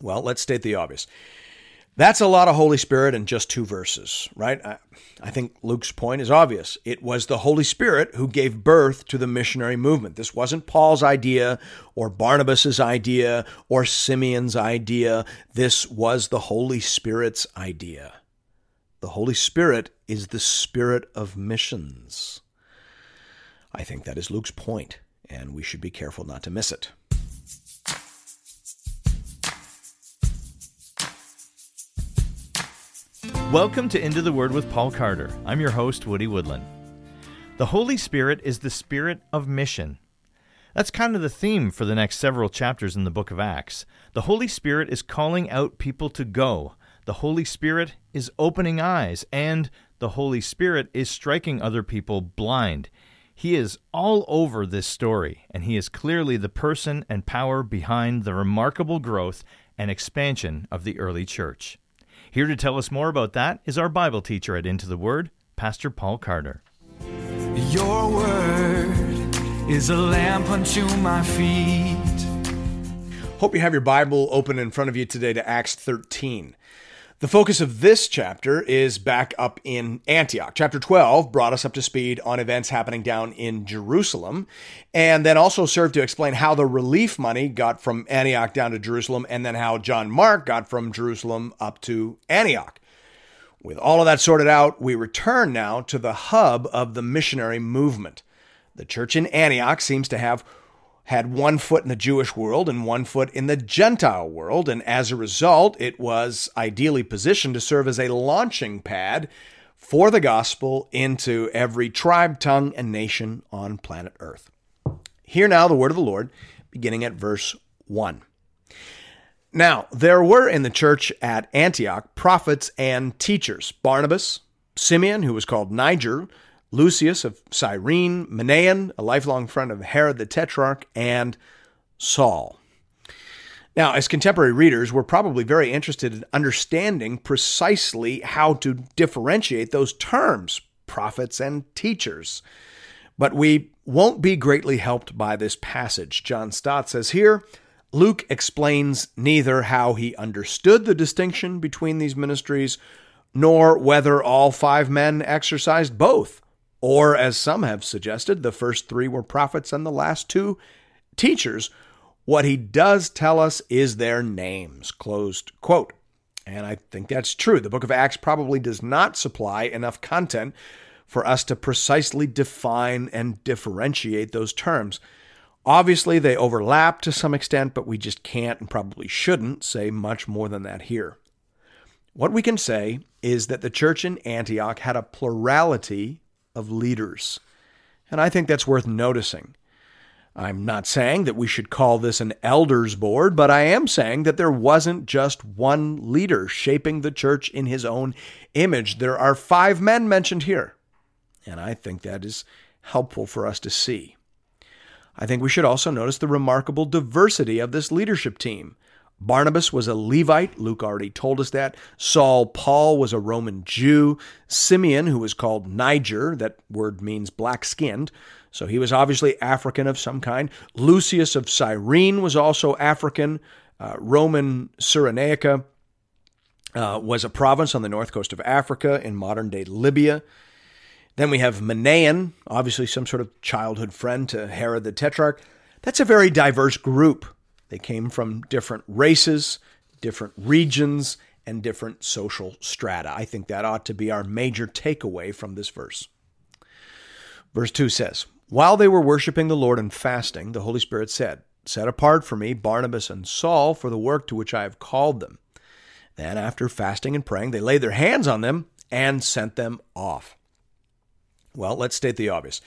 Well, let's state the obvious. That's a lot of Holy Spirit in just two verses, right? I, I, think Luke's point is obvious. It was the Holy Spirit who gave birth to the missionary movement. This wasn't Paul's idea or Barnabas's idea or Simeon's idea. This was the Holy Spirit's idea. The Holy Spirit is the spirit of missions. I think that is Luke's point, and we should be careful not to miss it. Welcome to Into the Word with Paul Carter. I'm your host, Woody Woodland. The Holy Spirit is the spirit of mission. That's kind of the theme for the next several chapters in the book of Acts. The Holy Spirit is calling out people to go. The Holy Spirit is opening eyes, and the Holy Spirit is striking other people blind. He is all over this story, and he is clearly the person and power behind the remarkable growth and expansion of the early church. Here to tell us more about that is our Bible teacher at Into the Word, Pastor Paul Carter. Your word is a lamp unto my feet. Hope you have your Bible open in front of you today to Acts 13. The focus of this chapter is back up in Antioch. Chapter 12 brought us up to speed on events happening down in Jerusalem, and then also served to explain how the relief money got from Antioch down to Jerusalem, and then how John Mark got from Jerusalem up to Antioch. With all of that sorted out, we return now to the hub of the missionary movement. The church in Antioch seems to have had one foot in the Jewish world and one foot in the Gentile world, and as a result, it was ideally positioned to serve as a launching pad for the gospel into every tribe, tongue, and nation on planet Earth. Hear now the word of the Lord, beginning at verse 1. Now, there were in the church at Antioch prophets and teachers Barnabas, Simeon, who was called Niger, Lucius of Cyrene, Manaen, a lifelong friend of Herod the Tetrarch, and Saul. Now, as contemporary readers, we're probably very interested in understanding precisely how to differentiate those terms, prophets and teachers. But we won't be greatly helped by this passage. John Stott says here Luke explains neither how he understood the distinction between these ministries, nor whether all five men exercised both. Or, as some have suggested, the first three were prophets and the last two teachers. What he does tell us is their names. Closed quote. And I think that's true. The book of Acts probably does not supply enough content for us to precisely define and differentiate those terms. Obviously, they overlap to some extent, but we just can't and probably shouldn't say much more than that here. What we can say is that the church in Antioch had a plurality of leaders. And I think that's worth noticing. I'm not saying that we should call this an elders board, but I am saying that there wasn't just one leader shaping the church in his own image. There are five men mentioned here. And I think that is helpful for us to see. I think we should also notice the remarkable diversity of this leadership team. Barnabas was a Levite. Luke already told us that. Saul Paul was a Roman Jew. Simeon, who was called Niger, that word means black skinned, so he was obviously African of some kind. Lucius of Cyrene was also African. Uh, Roman Cyrenaica uh, was a province on the north coast of Africa in modern day Libya. Then we have Manaen, obviously some sort of childhood friend to Herod the Tetrarch. That's a very diverse group. They came from different races, different regions, and different social strata. I think that ought to be our major takeaway from this verse. Verse 2 says, While they were worshiping the Lord and fasting, the Holy Spirit said, Set apart for me Barnabas and Saul for the work to which I have called them. Then, after fasting and praying, they laid their hands on them and sent them off. Well, let's state the obvious.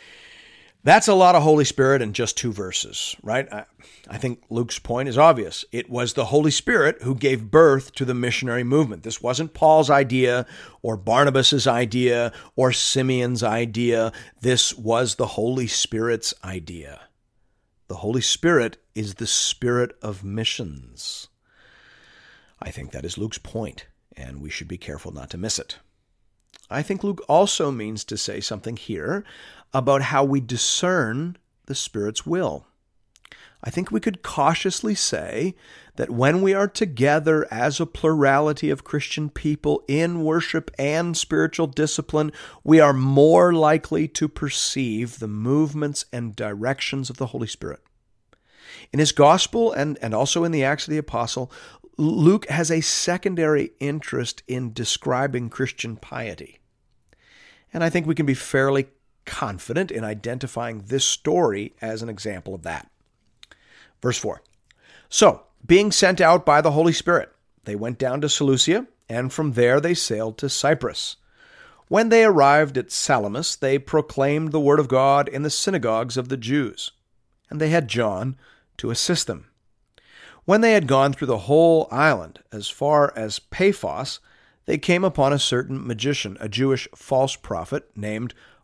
That's a lot of Holy Spirit in just two verses, right? I, I, think Luke's point is obvious. It was the Holy Spirit who gave birth to the missionary movement. This wasn't Paul's idea or Barnabas's idea or Simeon's idea. This was the Holy Spirit's idea. The Holy Spirit is the spirit of missions. I think that is Luke's point, and we should be careful not to miss it. I think Luke also means to say something here about how we discern the Spirit's will. I think we could cautiously say that when we are together as a plurality of Christian people in worship and spiritual discipline, we are more likely to perceive the movements and directions of the Holy Spirit. In his gospel and, and also in the Acts of the Apostle, Luke has a secondary interest in describing Christian piety. And I think we can be fairly confident in identifying this story as an example of that. Verse 4 So, being sent out by the Holy Spirit, they went down to Seleucia, and from there they sailed to Cyprus. When they arrived at Salamis, they proclaimed the word of God in the synagogues of the Jews, and they had John to assist them. When they had gone through the whole island, as far as Paphos, they came upon a certain magician, a Jewish false prophet named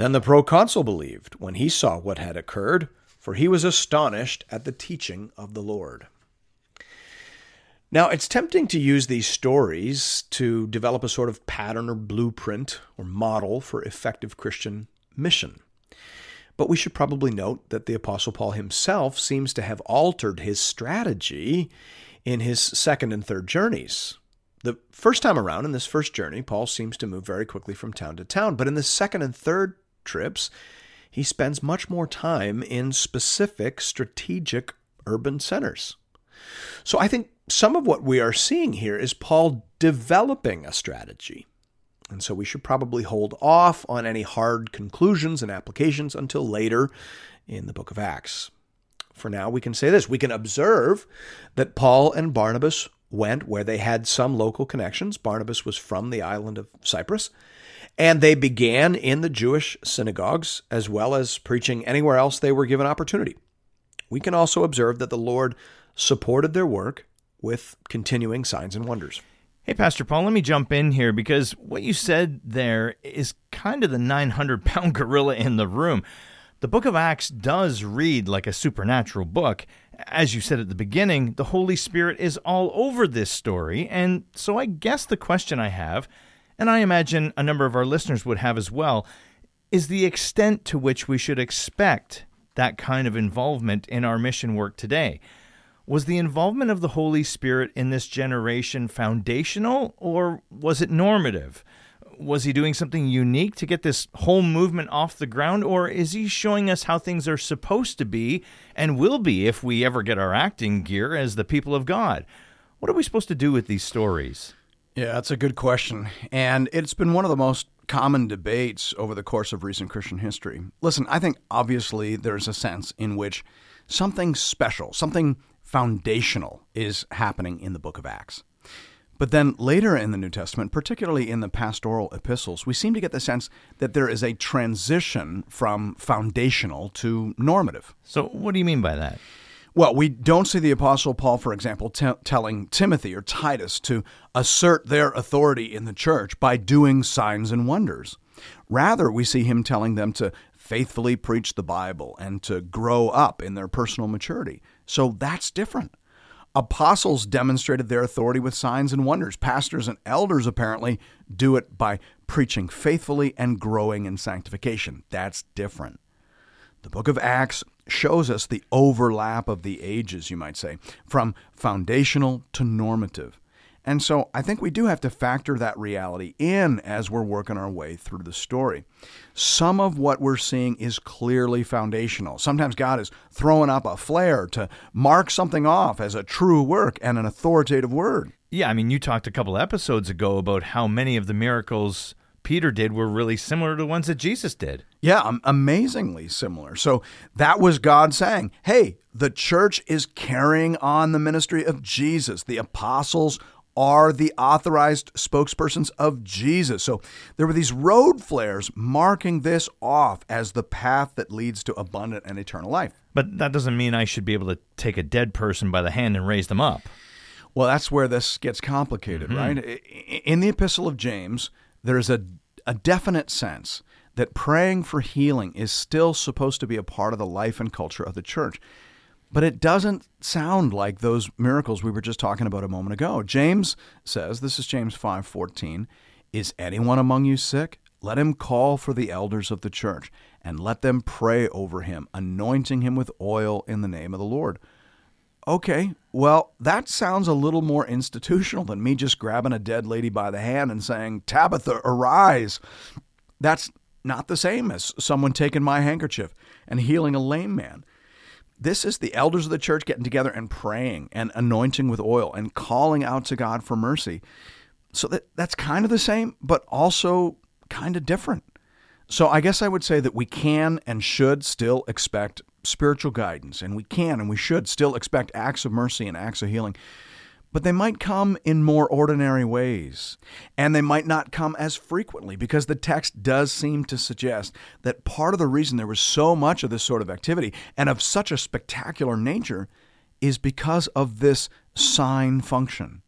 Then the proconsul believed when he saw what had occurred, for he was astonished at the teaching of the Lord. Now, it's tempting to use these stories to develop a sort of pattern or blueprint or model for effective Christian mission. But we should probably note that the Apostle Paul himself seems to have altered his strategy in his second and third journeys. The first time around, in this first journey, Paul seems to move very quickly from town to town. But in the second and third trips, he spends much more time in specific strategic urban centers. So I think some of what we are seeing here is Paul developing a strategy. And so we should probably hold off on any hard conclusions and applications until later in the book of Acts. For now, we can say this we can observe that Paul and Barnabas went where they had some local connections. Barnabas was from the island of Cyprus, and they began in the Jewish synagogues as well as preaching anywhere else they were given opportunity. We can also observe that the Lord supported their work with continuing signs and wonders. Hey, Pastor Paul, let me jump in here because what you said there is kind of the 900 pound gorilla in the room. The book of Acts does read like a supernatural book. As you said at the beginning, the Holy Spirit is all over this story. And so I guess the question I have and I imagine a number of our listeners would have as well, is the extent to which we should expect that kind of involvement in our mission work today. Was the involvement of the Holy Spirit in this generation foundational or was it normative? Was he doing something unique to get this whole movement off the ground, or is he showing us how things are supposed to be and will be if we ever get our acting gear as the people of God? What are we supposed to do with these stories? Yeah, that's a good question. And it's been one of the most common debates over the course of recent Christian history. Listen, I think obviously there's a sense in which something special, something foundational is happening in the book of Acts. But then later in the New Testament, particularly in the pastoral epistles, we seem to get the sense that there is a transition from foundational to normative. So, what do you mean by that? Well, we don't see the Apostle Paul, for example, t- telling Timothy or Titus to assert their authority in the church by doing signs and wonders. Rather, we see him telling them to faithfully preach the Bible and to grow up in their personal maturity. So that's different. Apostles demonstrated their authority with signs and wonders. Pastors and elders apparently do it by preaching faithfully and growing in sanctification. That's different. The book of Acts shows us the overlap of the ages, you might say, from foundational to normative. And so I think we do have to factor that reality in as we're working our way through the story. Some of what we're seeing is clearly foundational. Sometimes God is throwing up a flare to mark something off as a true work and an authoritative word. Yeah, I mean, you talked a couple episodes ago about how many of the miracles Peter did were really similar to the ones that Jesus did. Yeah, am- amazingly similar. So that was God saying, hey, the church is carrying on the ministry of Jesus. The apostles are the authorized spokespersons of Jesus. So there were these road flares marking this off as the path that leads to abundant and eternal life. But that doesn't mean I should be able to take a dead person by the hand and raise them up. Well, that's where this gets complicated, mm-hmm. right? In the Epistle of James, there's a, a definite sense that praying for healing is still supposed to be a part of the life and culture of the church. But it doesn't sound like those miracles we were just talking about a moment ago. James says, this is James 5:14, is anyone among you sick? Let him call for the elders of the church and let them pray over him, anointing him with oil in the name of the Lord. Okay, well, that sounds a little more institutional than me just grabbing a dead lady by the hand and saying, Tabitha, arise. That's not the same as someone taking my handkerchief and healing a lame man. This is the elders of the church getting together and praying and anointing with oil and calling out to God for mercy. So that, that's kind of the same, but also kind of different. So I guess I would say that we can and should still expect spiritual guidance, and we can and we should still expect acts of mercy and acts of healing. But they might come in more ordinary ways, and they might not come as frequently because the text does seem to suggest that part of the reason there was so much of this sort of activity and of such a spectacular nature is because of this sign function.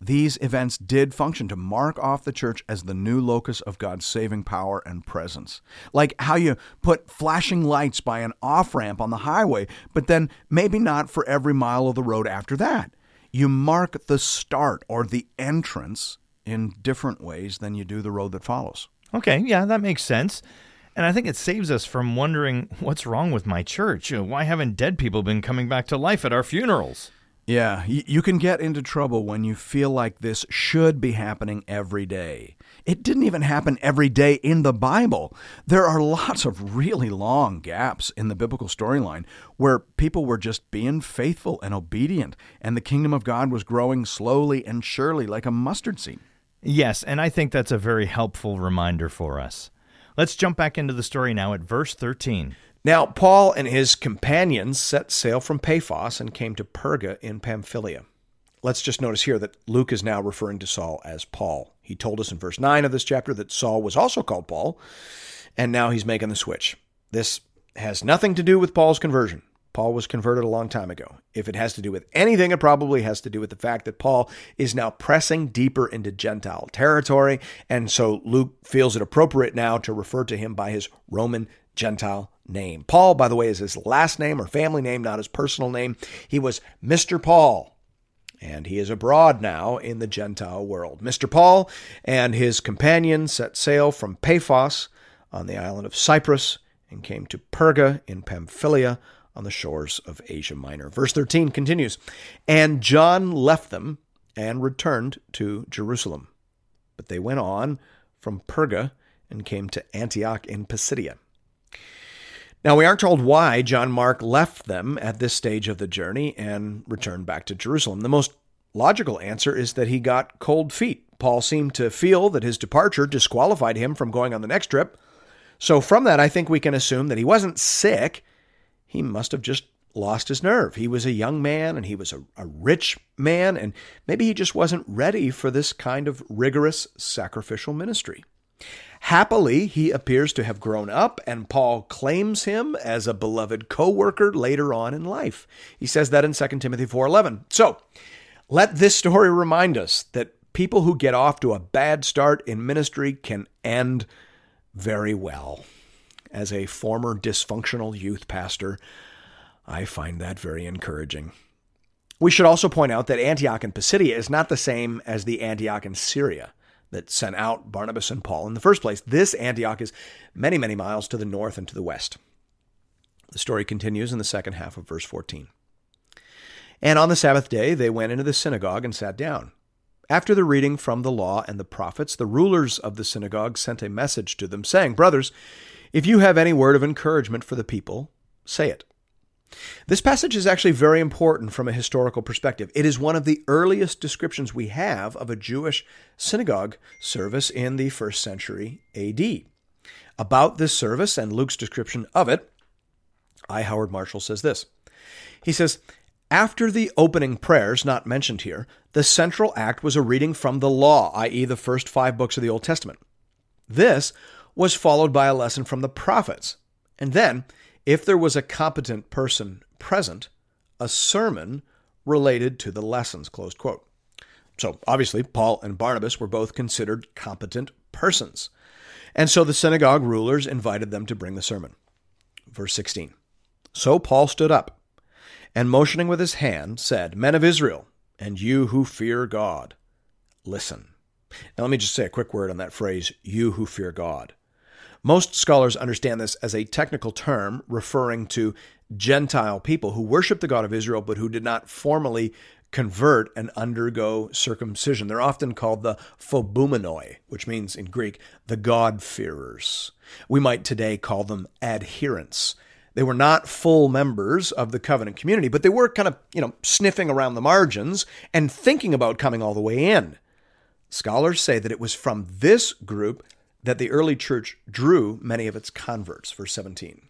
These events did function to mark off the church as the new locus of God's saving power and presence. Like how you put flashing lights by an off ramp on the highway, but then maybe not for every mile of the road after that. You mark the start or the entrance in different ways than you do the road that follows. Okay, yeah, that makes sense. And I think it saves us from wondering what's wrong with my church. Why haven't dead people been coming back to life at our funerals? Yeah, you can get into trouble when you feel like this should be happening every day. It didn't even happen every day in the Bible. There are lots of really long gaps in the biblical storyline where people were just being faithful and obedient, and the kingdom of God was growing slowly and surely like a mustard seed. Yes, and I think that's a very helpful reminder for us. Let's jump back into the story now at verse 13. Now, Paul and his companions set sail from Paphos and came to Perga in Pamphylia. Let's just notice here that Luke is now referring to Saul as Paul. He told us in verse 9 of this chapter that Saul was also called Paul, and now he's making the switch. This has nothing to do with Paul's conversion. Paul was converted a long time ago. If it has to do with anything, it probably has to do with the fact that Paul is now pressing deeper into Gentile territory, and so Luke feels it appropriate now to refer to him by his Roman Gentile name. Paul, by the way, is his last name or family name, not his personal name. He was Mr. Paul, and he is abroad now in the Gentile world. Mr. Paul and his companions set sail from Paphos on the island of Cyprus and came to Perga in Pamphylia on the shores of Asia Minor. Verse 13 continues And John left them and returned to Jerusalem. But they went on from Perga and came to Antioch in Pisidia. Now, we aren't told why John Mark left them at this stage of the journey and returned back to Jerusalem. The most logical answer is that he got cold feet. Paul seemed to feel that his departure disqualified him from going on the next trip. So, from that, I think we can assume that he wasn't sick. He must have just lost his nerve. He was a young man and he was a, a rich man, and maybe he just wasn't ready for this kind of rigorous sacrificial ministry. Happily, he appears to have grown up, and Paul claims him as a beloved co-worker later on in life. He says that in 2 Timothy 4:11. So, let this story remind us that people who get off to a bad start in ministry can end very well. As a former dysfunctional youth pastor, I find that very encouraging. We should also point out that Antioch in Pisidia is not the same as the Antioch in Syria that sent out Barnabas and Paul in the first place. This Antioch is many, many miles to the north and to the west. The story continues in the second half of verse 14. And on the Sabbath day, they went into the synagogue and sat down. After the reading from the law and the prophets, the rulers of the synagogue sent a message to them, saying, Brothers, if you have any word of encouragement for the people, say it. This passage is actually very important from a historical perspective. It is one of the earliest descriptions we have of a Jewish synagogue service in the first century AD. About this service and Luke's description of it, I. Howard Marshall says this. He says, after the opening prayers, not mentioned here, the central act was a reading from the law, i.e., the first five books of the Old Testament. This was followed by a lesson from the prophets. And then, if there was a competent person present, a sermon related to the lessons. Close quote. So obviously, Paul and Barnabas were both considered competent persons. And so the synagogue rulers invited them to bring the sermon. Verse 16. So Paul stood up and motioning with his hand said, Men of Israel, and you who fear God, listen. Now let me just say a quick word on that phrase, you who fear God. Most scholars understand this as a technical term referring to Gentile people who worship the God of Israel but who did not formally convert and undergo circumcision. They're often called the phoboumenoi, which means in Greek, the God-fearers. We might today call them adherents. They were not full members of the covenant community, but they were kind of, you know, sniffing around the margins and thinking about coming all the way in. Scholars say that it was from this group that the early church drew many of its converts. Verse 17.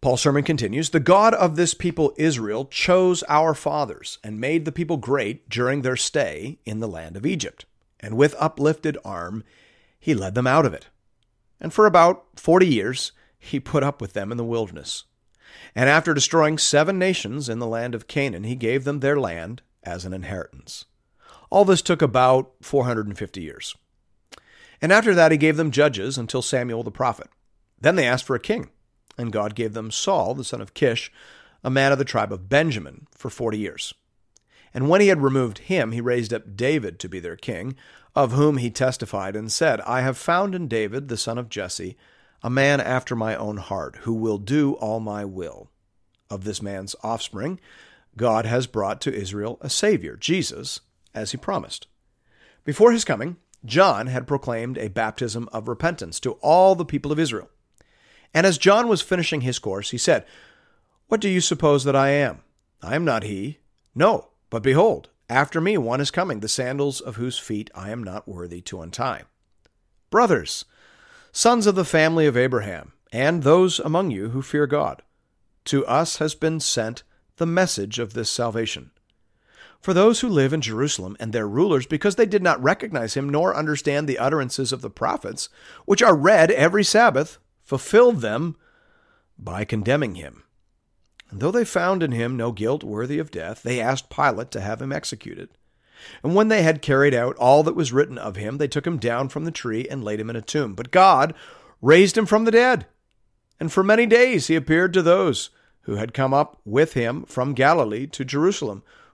Paul's sermon continues The God of this people, Israel, chose our fathers and made the people great during their stay in the land of Egypt. And with uplifted arm, he led them out of it. And for about 40 years, he put up with them in the wilderness. And after destroying seven nations in the land of Canaan, he gave them their land as an inheritance. All this took about 450 years. And after that, he gave them judges until Samuel the prophet. Then they asked for a king and God gave them Saul, the son of Kish, a man of the tribe of Benjamin, for forty years. And when he had removed him, he raised up David to be their king, of whom he testified and said, I have found in David, the son of Jesse, a man after my own heart, who will do all my will. Of this man's offspring, God has brought to Israel a Savior, Jesus, as he promised. Before his coming, John had proclaimed a baptism of repentance to all the people of Israel. And as John was finishing his course, he said, What do you suppose that I am? I am not he. No, but behold, after me one is coming, the sandals of whose feet I am not worthy to untie. Brothers, sons of the family of Abraham, and those among you who fear God, to us has been sent the message of this salvation. For those who live in Jerusalem and their rulers, because they did not recognize him nor understand the utterances of the prophets, which are read every Sabbath, fulfilled them by condemning him. And though they found in him no guilt worthy of death, they asked Pilate to have him executed. And when they had carried out all that was written of him, they took him down from the tree and laid him in a tomb. But God raised him from the dead. And for many days he appeared to those who had come up with him from Galilee to Jerusalem,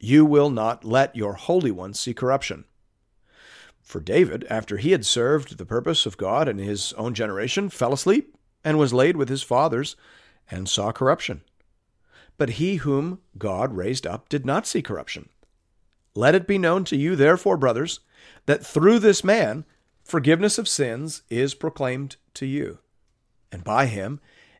You will not let your Holy One see corruption. For David, after he had served the purpose of God in his own generation, fell asleep and was laid with his fathers and saw corruption. But he whom God raised up did not see corruption. Let it be known to you, therefore, brothers, that through this man forgiveness of sins is proclaimed to you. And by him,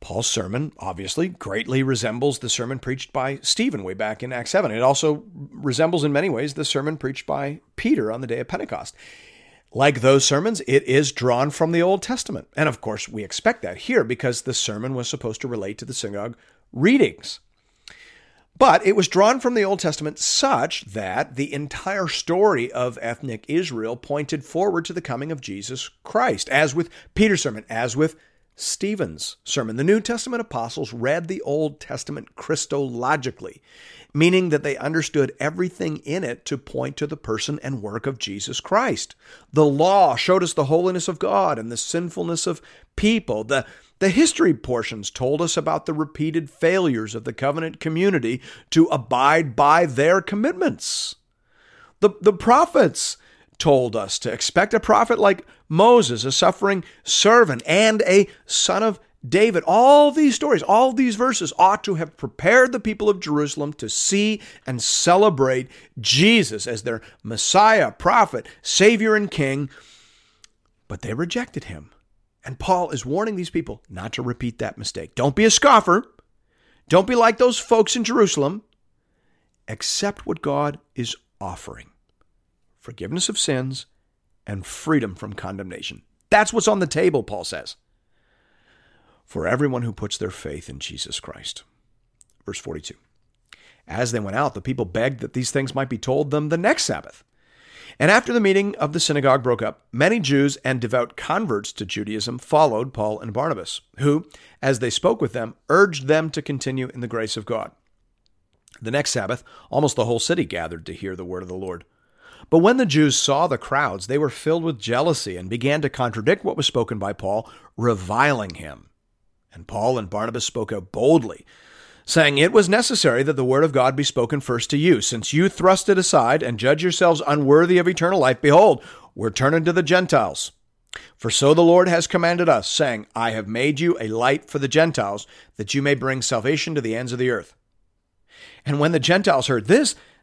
Paul's sermon, obviously, greatly resembles the sermon preached by Stephen way back in Acts 7. It also resembles, in many ways, the sermon preached by Peter on the day of Pentecost. Like those sermons, it is drawn from the Old Testament. And of course, we expect that here because the sermon was supposed to relate to the synagogue readings. But it was drawn from the Old Testament such that the entire story of ethnic Israel pointed forward to the coming of Jesus Christ, as with Peter's sermon, as with Stephen's sermon. The New Testament apostles read the Old Testament Christologically, meaning that they understood everything in it to point to the person and work of Jesus Christ. The law showed us the holiness of God and the sinfulness of people. The the history portions told us about the repeated failures of the covenant community to abide by their commitments. The, the prophets told us to expect a prophet like Moses, a suffering servant, and a son of David. All these stories, all these verses ought to have prepared the people of Jerusalem to see and celebrate Jesus as their Messiah, prophet, Savior, and King, but they rejected him. And Paul is warning these people not to repeat that mistake. Don't be a scoffer. Don't be like those folks in Jerusalem. Accept what God is offering forgiveness of sins and freedom from condemnation. That's what's on the table, Paul says, for everyone who puts their faith in Jesus Christ. Verse 42. As they went out, the people begged that these things might be told them the next Sabbath. And after the meeting of the synagogue broke up, many Jews and devout converts to Judaism followed Paul and Barnabas, who, as they spoke with them, urged them to continue in the grace of God. The next Sabbath, almost the whole city gathered to hear the word of the Lord. But when the Jews saw the crowds, they were filled with jealousy and began to contradict what was spoken by Paul, reviling him. And Paul and Barnabas spoke out boldly saying, It was necessary that the word of God be spoken first to you. Since you thrust it aside and judge yourselves unworthy of eternal life, behold, we're turning to the Gentiles. For so the Lord has commanded us, saying, I have made you a light for the Gentiles, that you may bring salvation to the ends of the earth. And when the Gentiles heard this,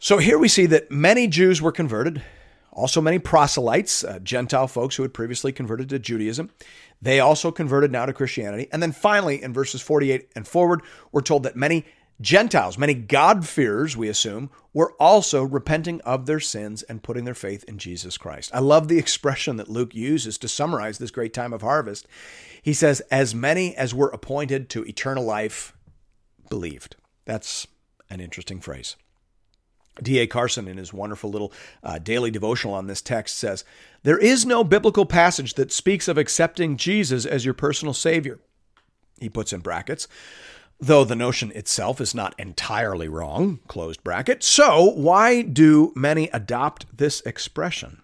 So here we see that many Jews were converted, also many proselytes, uh, Gentile folks who had previously converted to Judaism. They also converted now to Christianity. And then finally, in verses 48 and forward, we're told that many Gentiles, many God-fearers, we assume, were also repenting of their sins and putting their faith in Jesus Christ. I love the expression that Luke uses to summarize this great time of harvest. He says, As many as were appointed to eternal life believed. That's an interesting phrase. D.A. Carson, in his wonderful little uh, daily devotional on this text, says There is no biblical passage that speaks of accepting Jesus as your personal Savior. He puts in brackets, though the notion itself is not entirely wrong, closed bracket. So, why do many adopt this expression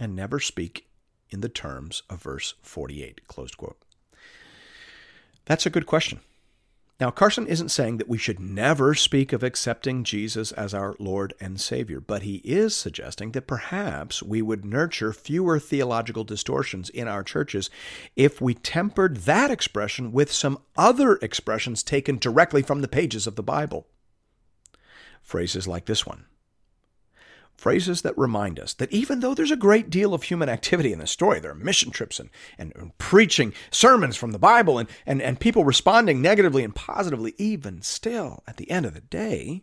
and never speak in the terms of verse 48, closed quote? That's a good question. Now, Carson isn't saying that we should never speak of accepting Jesus as our Lord and Savior, but he is suggesting that perhaps we would nurture fewer theological distortions in our churches if we tempered that expression with some other expressions taken directly from the pages of the Bible. Phrases like this one phrases that remind us that even though there's a great deal of human activity in the story, there are mission trips and, and, and, preaching sermons from the Bible and, and, and people responding negatively and positively, even still, at the end of the day,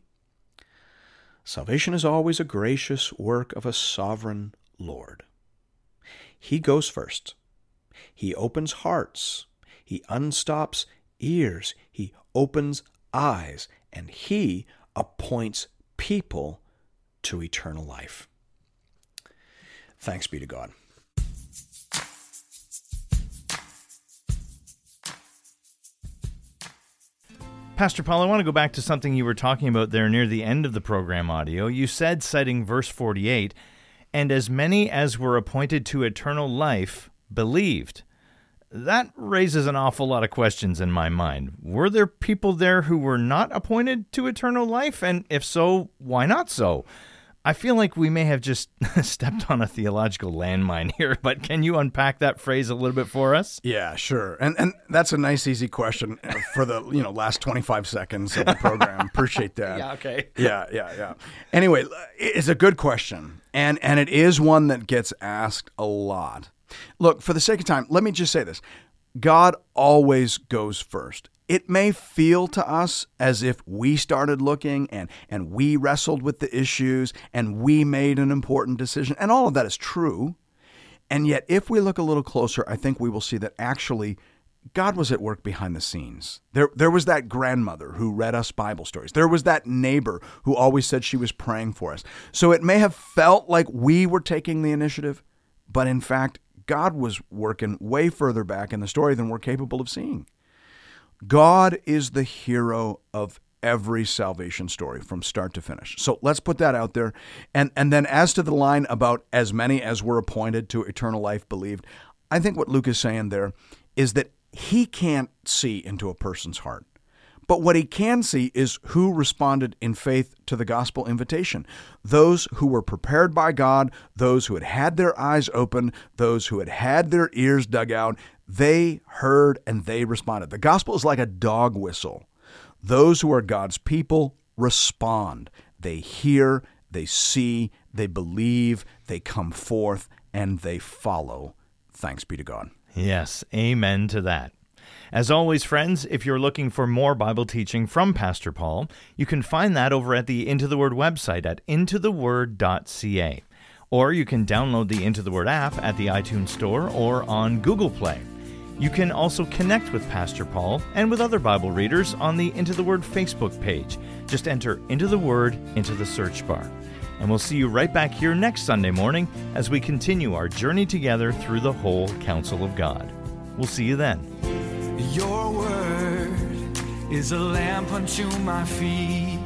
salvation is always a gracious work of a sovereign Lord. He goes first. He opens hearts. He unstops ears. He opens eyes. And he appoints people to eternal life. Thanks be to God. Pastor Paul, I want to go back to something you were talking about there near the end of the program audio. You said, citing verse 48, and as many as were appointed to eternal life believed. That raises an awful lot of questions in my mind. Were there people there who were not appointed to eternal life? And if so, why not so? I feel like we may have just stepped on a theological landmine here, but can you unpack that phrase a little bit for us? Yeah, sure. And and that's a nice easy question uh, for the, you know, last 25 seconds of the program. Appreciate that. Yeah, okay. Yeah, yeah, yeah. Anyway, it's a good question. And and it is one that gets asked a lot. Look, for the sake of time, let me just say this. God always goes first. It may feel to us as if we started looking and, and we wrestled with the issues and we made an important decision, and all of that is true. And yet, if we look a little closer, I think we will see that actually God was at work behind the scenes. There, there was that grandmother who read us Bible stories. There was that neighbor who always said she was praying for us. So it may have felt like we were taking the initiative, but in fact, God was working way further back in the story than we're capable of seeing. God is the hero of every salvation story from start to finish. So let's put that out there. And and then as to the line about as many as were appointed to eternal life believed, I think what Luke is saying there is that he can't see into a person's heart. But what he can see is who responded in faith to the gospel invitation. Those who were prepared by God, those who had had their eyes open, those who had had their ears dug out, they heard and they responded. The gospel is like a dog whistle. Those who are God's people respond. They hear, they see, they believe, they come forth, and they follow. Thanks be to God. Yes, amen to that. As always, friends, if you're looking for more Bible teaching from Pastor Paul, you can find that over at the Into the Word website at intotheword.ca. Or you can download the Into the Word app at the iTunes Store or on Google Play. You can also connect with Pastor Paul and with other Bible readers on the Into the Word Facebook page. Just enter Into the Word into the search bar. And we'll see you right back here next Sunday morning as we continue our journey together through the whole counsel of God. We'll see you then. Your word is a lamp unto my feet